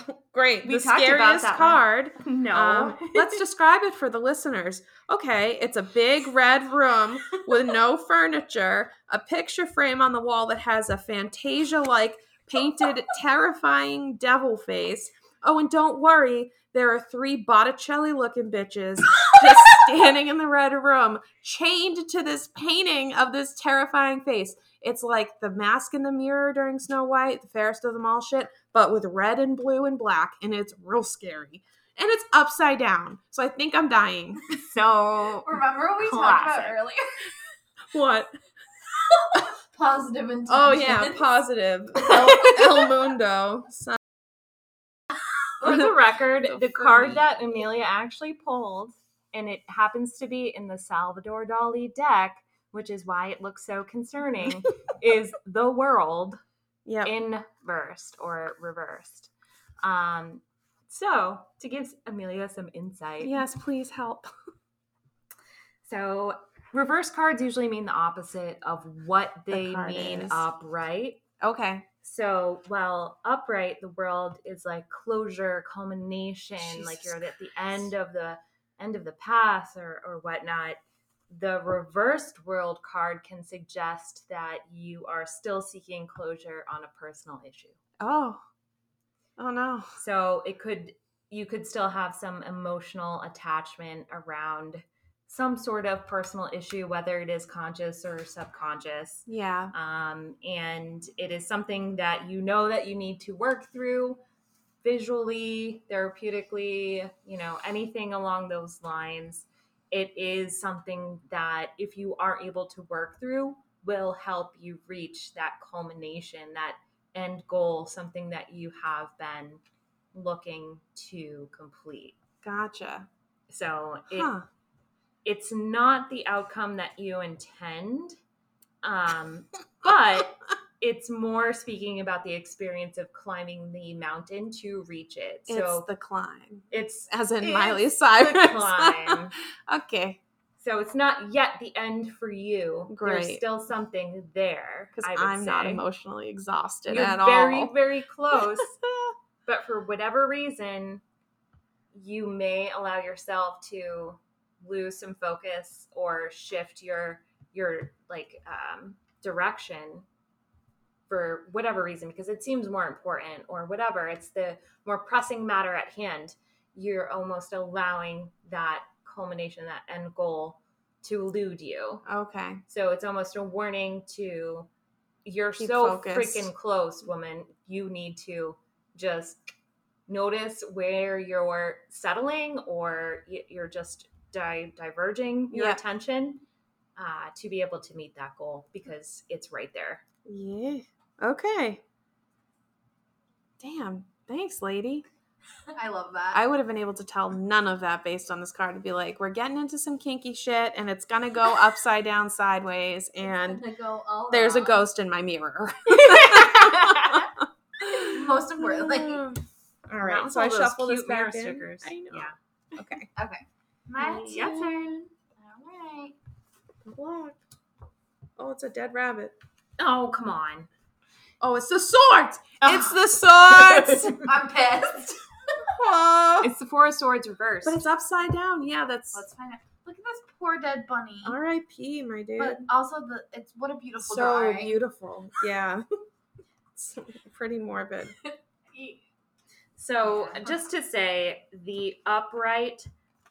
Great. We the scariest card. One. No. Um, let's describe it for the listeners. Okay, it's a big red room with no furniture, a picture frame on the wall that has a Fantasia like painted, terrifying devil face, Oh, and don't worry, there are three Botticelli looking bitches just standing in the red room, chained to this painting of this terrifying face. It's like the mask in the mirror during Snow White, the fairest of them all shit, but with red and blue and black, and it's real scary. And it's upside down. So I think I'm dying. So remember what we classic. talked about earlier? what? positive intentions. Oh yeah, positive. El, El Mundo. For the record, the card that Amelia actually pulled and it happens to be in the Salvador Dali deck, which is why it looks so concerning, is the world Yeah. inversed or reversed. Um, so to give Amelia some insight, Yes, please help. so reverse cards usually mean the opposite of what they card mean is. upright. Okay. So while upright, the world is like closure, culmination, like you're at the end of the end of the path or or whatnot. The reversed world card can suggest that you are still seeking closure on a personal issue. Oh. Oh no. So it could you could still have some emotional attachment around some sort of personal issue, whether it is conscious or subconscious. Yeah. Um, and it is something that you know that you need to work through visually, therapeutically, you know, anything along those lines. It is something that if you are able to work through, will help you reach that culmination, that end goal, something that you have been looking to complete. Gotcha. So it, Huh. It's not the outcome that you intend, um, but it's more speaking about the experience of climbing the mountain to reach it. It's So the climb. it's As in it's Miley the Cyrus. climb. okay. So it's not yet the end for you. Great. There's still something there. Because I'm not emotionally exhausted You're at very, all. very close. but for whatever reason, you may allow yourself to lose some focus or shift your your like um, direction for whatever reason because it seems more important or whatever. It's the more pressing matter at hand. You're almost allowing that culmination, that end goal, to elude you. okay. So it's almost a warning to you're Keep so focused. freaking close, woman. You need to just notice where you're settling or you're just di- diverging your Yeah. attention uh, to be able to meet that goal because it's right there. Yeah. Okay. Damn. Thanks, lady. I love that. I would have been able to tell none of that based on this card to be like, we're getting into some kinky shit and it's gonna go upside down sideways and Gonna go all there's a ghost in my mirror. Most importantly. All Not so I all those shuffle this back in. stickers. I know. Yeah. Okay. Okay. My Your turn. turn. All right. Oh, it's a dead rabbit. Oh, come on. Oh, it's the sword. It's the sword. I'm pissed. Oh. It's the Four of Swords reversed. But it's upside down. Yeah, that's Let's find out. Look at this poor dead bunny. R.I.P. My dude. But also the it's what a beautiful so drawing. beautiful. Yeah. it's pretty morbid. So, just to say, the upright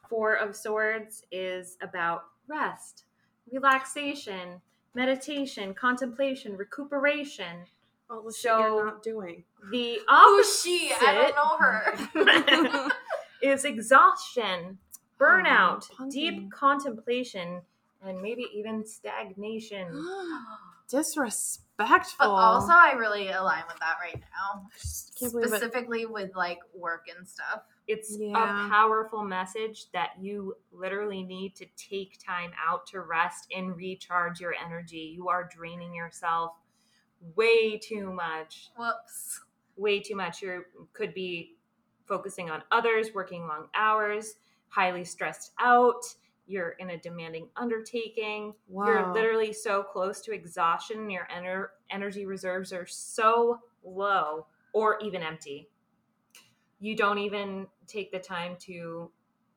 Four of Swords is about rest, relaxation, meditation, contemplation, recuperation. All the shit So- you're not doing. The Who's she? I don't know her. is exhaustion, burnout, Oh, deep contemplation, and maybe even stagnation. Disrespectful. But also, I really align with that right now. Just it. Specifically with like work and stuff. It's Yeah. a powerful message that you literally need to take time out to rest and recharge your energy. You are draining yourself way too much. Whoops. Way too much. You could be focusing on others, working long hours, highly stressed out. You're in a demanding undertaking. You're literally so close to exhaustion. Your ener- energy reserves are so low or even empty. You don't even take the time to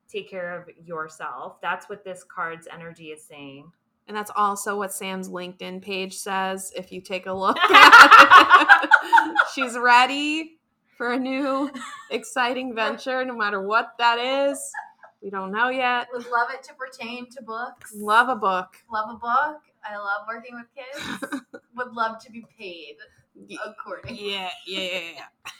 take care of yourself. That's what this card's energy is saying. And that's also what Sam's LinkedIn page says. If you take a look at it, she's ready for a new exciting venture, no matter what that is. We don't know yet. Would love it to pertain to books. Love a book. Love a book. I love working with kids. Would love to be paid Y- accordingly. Yeah, yeah, yeah, yeah.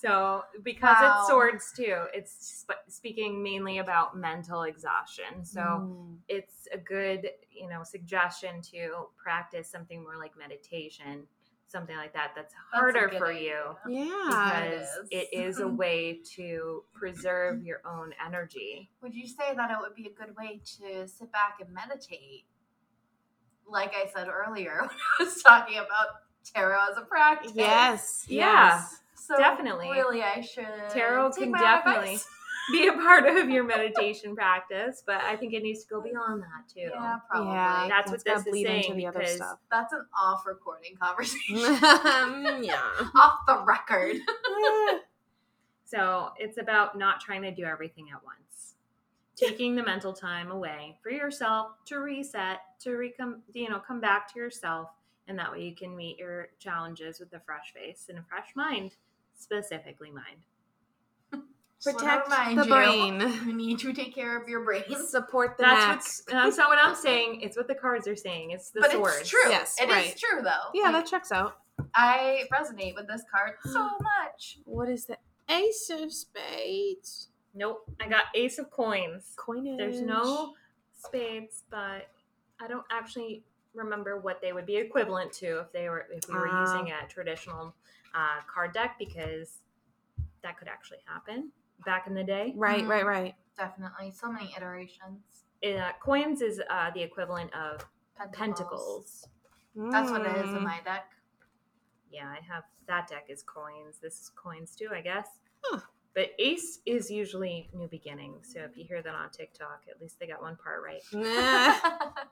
So, because Wow. it's swords too, it's sp- speaking mainly about mental exhaustion. So, Mm. it's a good, you know, suggestion to practice something more like meditation, something like that that's That's harder good for idea. you Yeah. because is. it is a way to preserve your own energy. Would you say that it would be a good way to sit back and meditate? Like I said earlier when I was talking about tarot as a practice. Yes. Yeah. Yes. So Definitely. Really, I should. Tarot take can my definitely advice. be a part of your meditation practice, but I think it needs to go beyond that too. Yeah, probably. Yeah. That's what gotta this is bleed into saying, the other because- stuff. That's an off recording conversation. Mm, yeah. off the record. So it's about not trying to do everything at once. Taking the mental time away for yourself to reset, to recome, you know, come back to yourself, and that way you can meet your challenges with a fresh face and a fresh mind, specifically mind. Protect remind the you, brain. You need to take care of your brain. Support the That's neck. what's that's not what I'm saying. It's what the cards are saying. It's the but swords. it's true. Yes, It is right. true though. Yeah, Like, that checks out. I resonate with this card so much. What is the Ace of Spades? Nope. I got Ace of Coins. Coinage. There's no spades, but I don't actually remember what they would be equivalent to if they were if we were Ah. using a traditional uh, card deck because that could actually happen back in the day. Right, Mhm. right, right. Definitely. So many iterations. Uh, coins is uh, the equivalent of pentacles. That's what it is in Mm. my deck. Yeah, I have that deck is coins. This is coins too, I guess. Huh. But ace is usually new beginnings. So if you hear that on TikTok, at least they got one part right.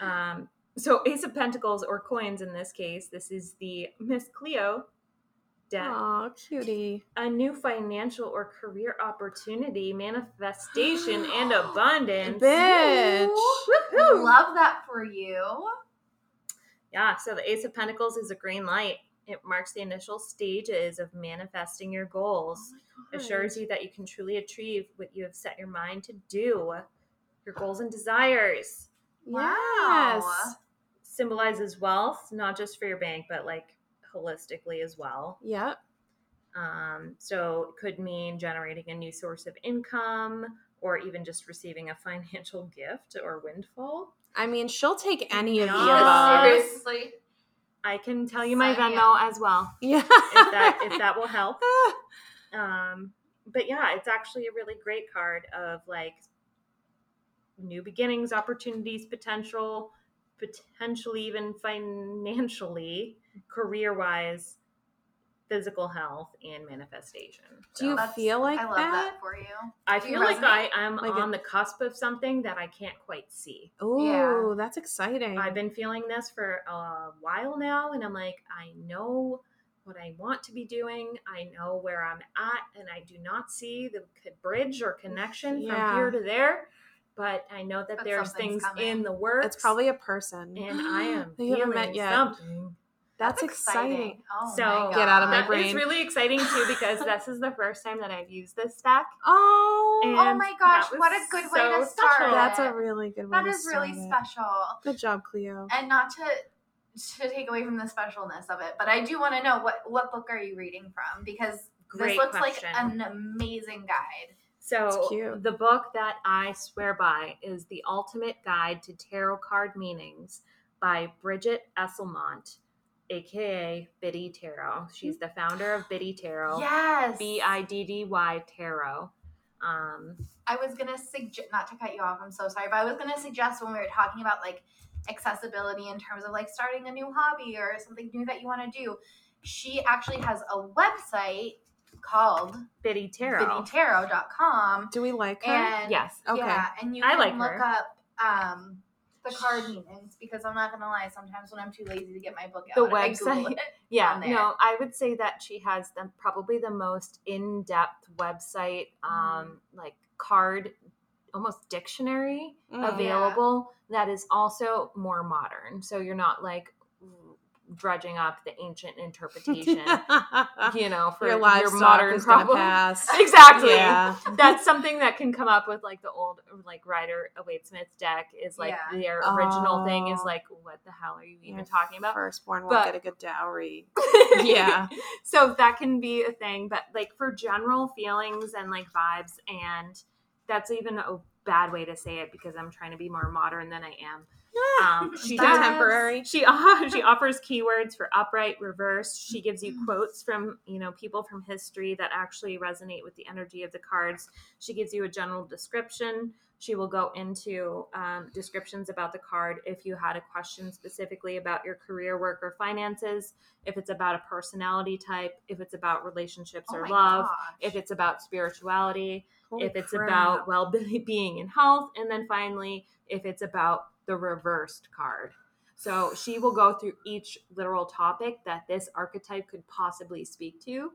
Um, so Ace of Pentacles or coins in this case, this is the Miss Cleo deck. Aw, cutie. A new financial or career opportunity, manifestation, and abundance. Bitch. Woohoo! Love that for you. Yeah, so the Ace of Pentacles is a green light. It marks the initial stages of manifesting your goals. Oh assures you that you can truly achieve what you have set your mind to do. Your goals and desires. Yes. Wow. Symbolizes wealth, not just for your bank, but like holistically as well. Yep. Um, so it could mean generating a new source of income or even just receiving a financial gift or windfall. I mean, she'll take any of the Yeah, above. seriously. I can tell you my Sign Venmo as well Yeah. if that if that will help. Um, but yeah, it's actually a really great card of like new beginnings, opportunities, potential, potentially even financially, career wise, physical health, and manifestation. Do you feel like I love that? that, for you. I do you feel like I resonate? am Like on it- the cusp of something that I can't quite see. Oh, Yeah. that's exciting. I've been feeling this for a while now, and I'm like, I know what I want to be doing. I know where I'm at, and I do not see the bridge or connection Yeah. from here to there. But I know that But there's things coming. in the works. it's probably a person. and I am That you haven't met yet. something. That's, exciting. Oh So, my Get out of my God. That brain. is really exciting too because this is the first time that I've used this stack. Oh. oh, And Oh my gosh, what a was good way to start special. that's a really good way That to is really it. special. Good job, Cleo. And not to to take away from the specialness of it, but I do want to know what what book are you reading from because Great this looks question. like an amazing guide. So the book that I swear by is The Ultimate Guide to Tarot Card Meanings by Bridget Esselmont, aka Biddy Tarot. She's the founder of Biddy Tarot. Yes. B I D D Y Tarot. Um, I was gonna suggest not to cut you off. I'm so sorry, but I was gonna suggest when we were talking about like accessibility in terms of like starting a new hobby or something new that you want to do. She actually has a website called Biddy Tarot. biddytarot.com Do we like her? and Yes. Okay. yeah, and you I can like look her. up um the card meanings because I'm not gonna lie, sometimes when I'm too lazy to get my book out, The I website. it. Yeah, no, I would say that she has the, probably the most in depth website, um, like card, almost dictionary Mm. available that is also more modern. So you're not like drudging up the ancient interpretation, you know, for your your, livestock modern is gonna problem. Exactly. Yeah. That's something that can come up with like the old like Rider Waite Smith deck is like Yeah. their original thing is Oh. like what the hell are you even Your talking about? Firstborn won't But- get a good dowry. Yeah. so that can be a thing, but like for general feelings and like vibes, and that's even a bad way to say it because I'm trying to be more modern than I am. Um, she That's- does Contemporary. she she offers keywords for upright, reverse. She gives you quotes from you know people from history that actually resonate with the energy of the cards. She gives you a general description. She will go into um, descriptions about the card if you had a question specifically about your career, work, or finances. If it's about a personality type, if it's about relationships Oh or love, gosh. if it's about spirituality, Holy if it's crap. about well-being and health and then finally if it's about the reversed card so she will go through each literal topic that this archetype could possibly speak to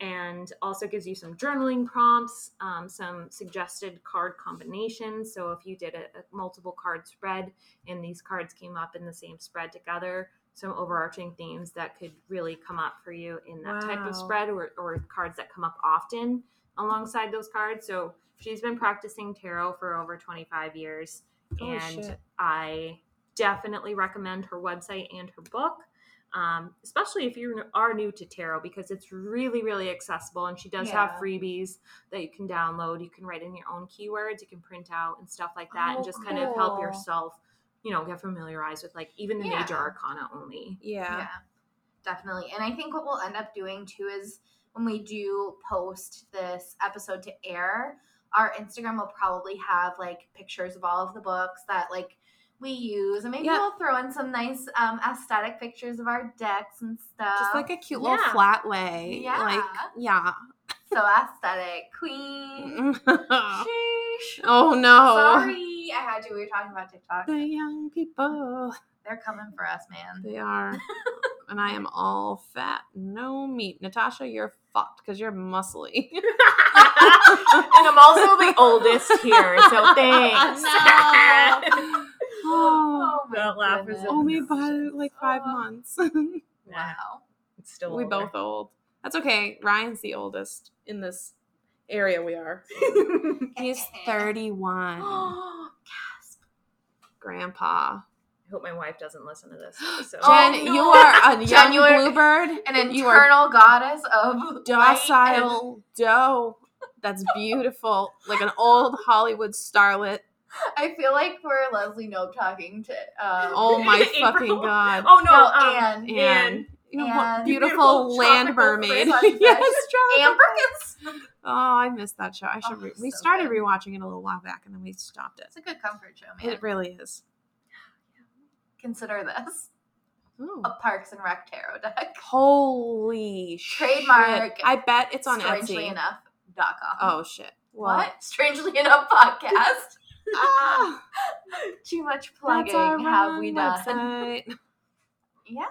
and also gives you some journaling prompts um, some suggested card combinations so if you did a, a multiple card spread and these cards came up in the same spread together some overarching themes that could really come up for you in that type of spread or, or cards that come up often alongside those cards. So she's been practicing tarot for over 25 years. Holy and shit. I definitely recommend her website and her book, um, especially if you are new to tarot, because it's really, really accessible. And she does have freebies that you can download. You can write in your own keywords, you can print out and stuff like that, Oh, and just kind of help yourself, you know, get familiarized with like even the Yeah. major arcana only. Yeah. Yeah, definitely. And I think what we'll end up doing too is when we do post this episode to air, our Instagram will probably have like pictures of all of the books that like we use, and maybe Yeah. we'll throw in some nice um, aesthetic pictures of our decks and stuff. Just like a cute little yeah. flat lay. Yeah. Like, yeah. so aesthetic, queen. Sheesh. oh no. Sorry, I had to. We were talking about TikTok. The young people. They're coming for us, man. They are. and I am all fat, no meat. Natasha, you're fucked because you're muscly. and I'm also the oldest here, so thanks. No. Oh, oh, my That laugh is only by like five Oh. months. Wow. It's still we older. both old. That's okay. Ryan's the oldest in this area we are. He's 31. Gasp. Grandpa. I hope my wife doesn't listen to this. So. Oh, Jen, no. you are a young Jen, you bluebird. An You eternal goddess of light and- docile doe. That's beautiful. Like an old Hollywood starlet. I feel like we're Leslie Knope talking to. Um, Oh my April. fucking god. oh no, no, um, Ann. And, you know, what and beautiful, beautiful land mermaid. yes, tropical. Ann Perkins. Oh, I missed that show. I should. Oh, re- we so started good. rewatching it a little while back, and then we stopped it. It's a good comfort show, man. It really is. Consider this Ooh. a Parks and Rec tarot deck. Holy Trademark. shit. I bet it's on Strangely Etsy. enough. Dot com. Oh shit. Well, What? Strangely enough podcast. Ah, Too much plugging have we done? website. Yeah.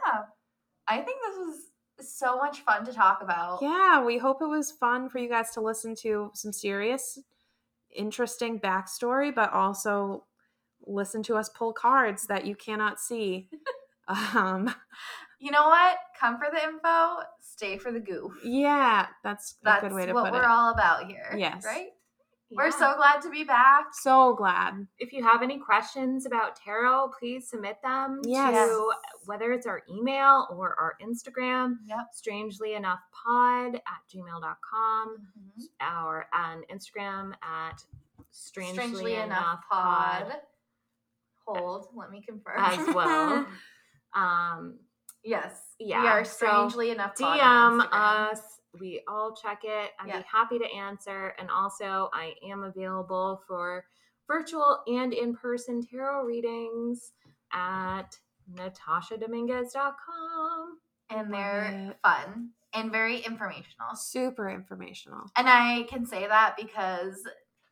I think this was so much fun to talk about. Yeah, we hope it was fun for you guys to listen to some serious, interesting backstory, but also listen to us pull cards that you cannot see. um, You know what? Come for the info, stay for the goof. yeah, that's, That's a good way to what put we're all about here. Yes. Right? Yeah. We're so glad to be back. so glad. If you have any questions about tarot, please submit them Yes. to whether it's our email or our Instagram, Yep. strangely enough pod at gmail.com, Mhm. our on Instagram at strangely, Strangely, enough, enough, pod. Hold. Let me confirm. as well. um, yes. Yeah, We are so strangely enough. DM us. We all check it. I'd Yeah. be happy to answer. And also, I am available for virtual and in person tarot readings at natashadominguez.com. and they're fun and very informational. Super informational. And I can say that because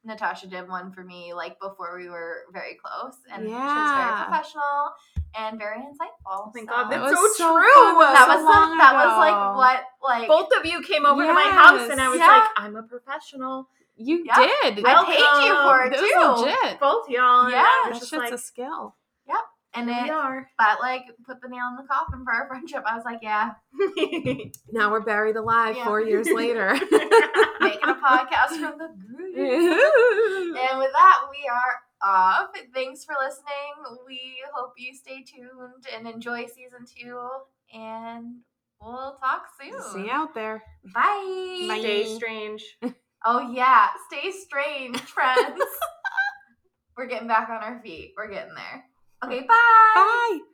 Natasha did one for me like before we were very close, and she was very professional and very insightful. Oh my so- God, That that's was so so true. fun. that was long the, that was like what like Both of you came over to my house, and I was Yes. like, I'm a professional. You Yeah. did. I paid you for it It too. legit. Both y'all. Yeah. I That just shit's like, a skill. And here it we are. that like put the nail in the coffin for our friendship. I was like, yeah, Now we're buried alive Yeah. four years later. making a podcast from the grave. And with that, we are off. Thanks for listening. We hope you stay tuned and enjoy season two. And we'll talk soon. See you out there. Bye. Bye. Stay strange. Oh, yeah. Stay strange, friends. We're getting back on our feet. We're getting there. Okay, bye. Bye.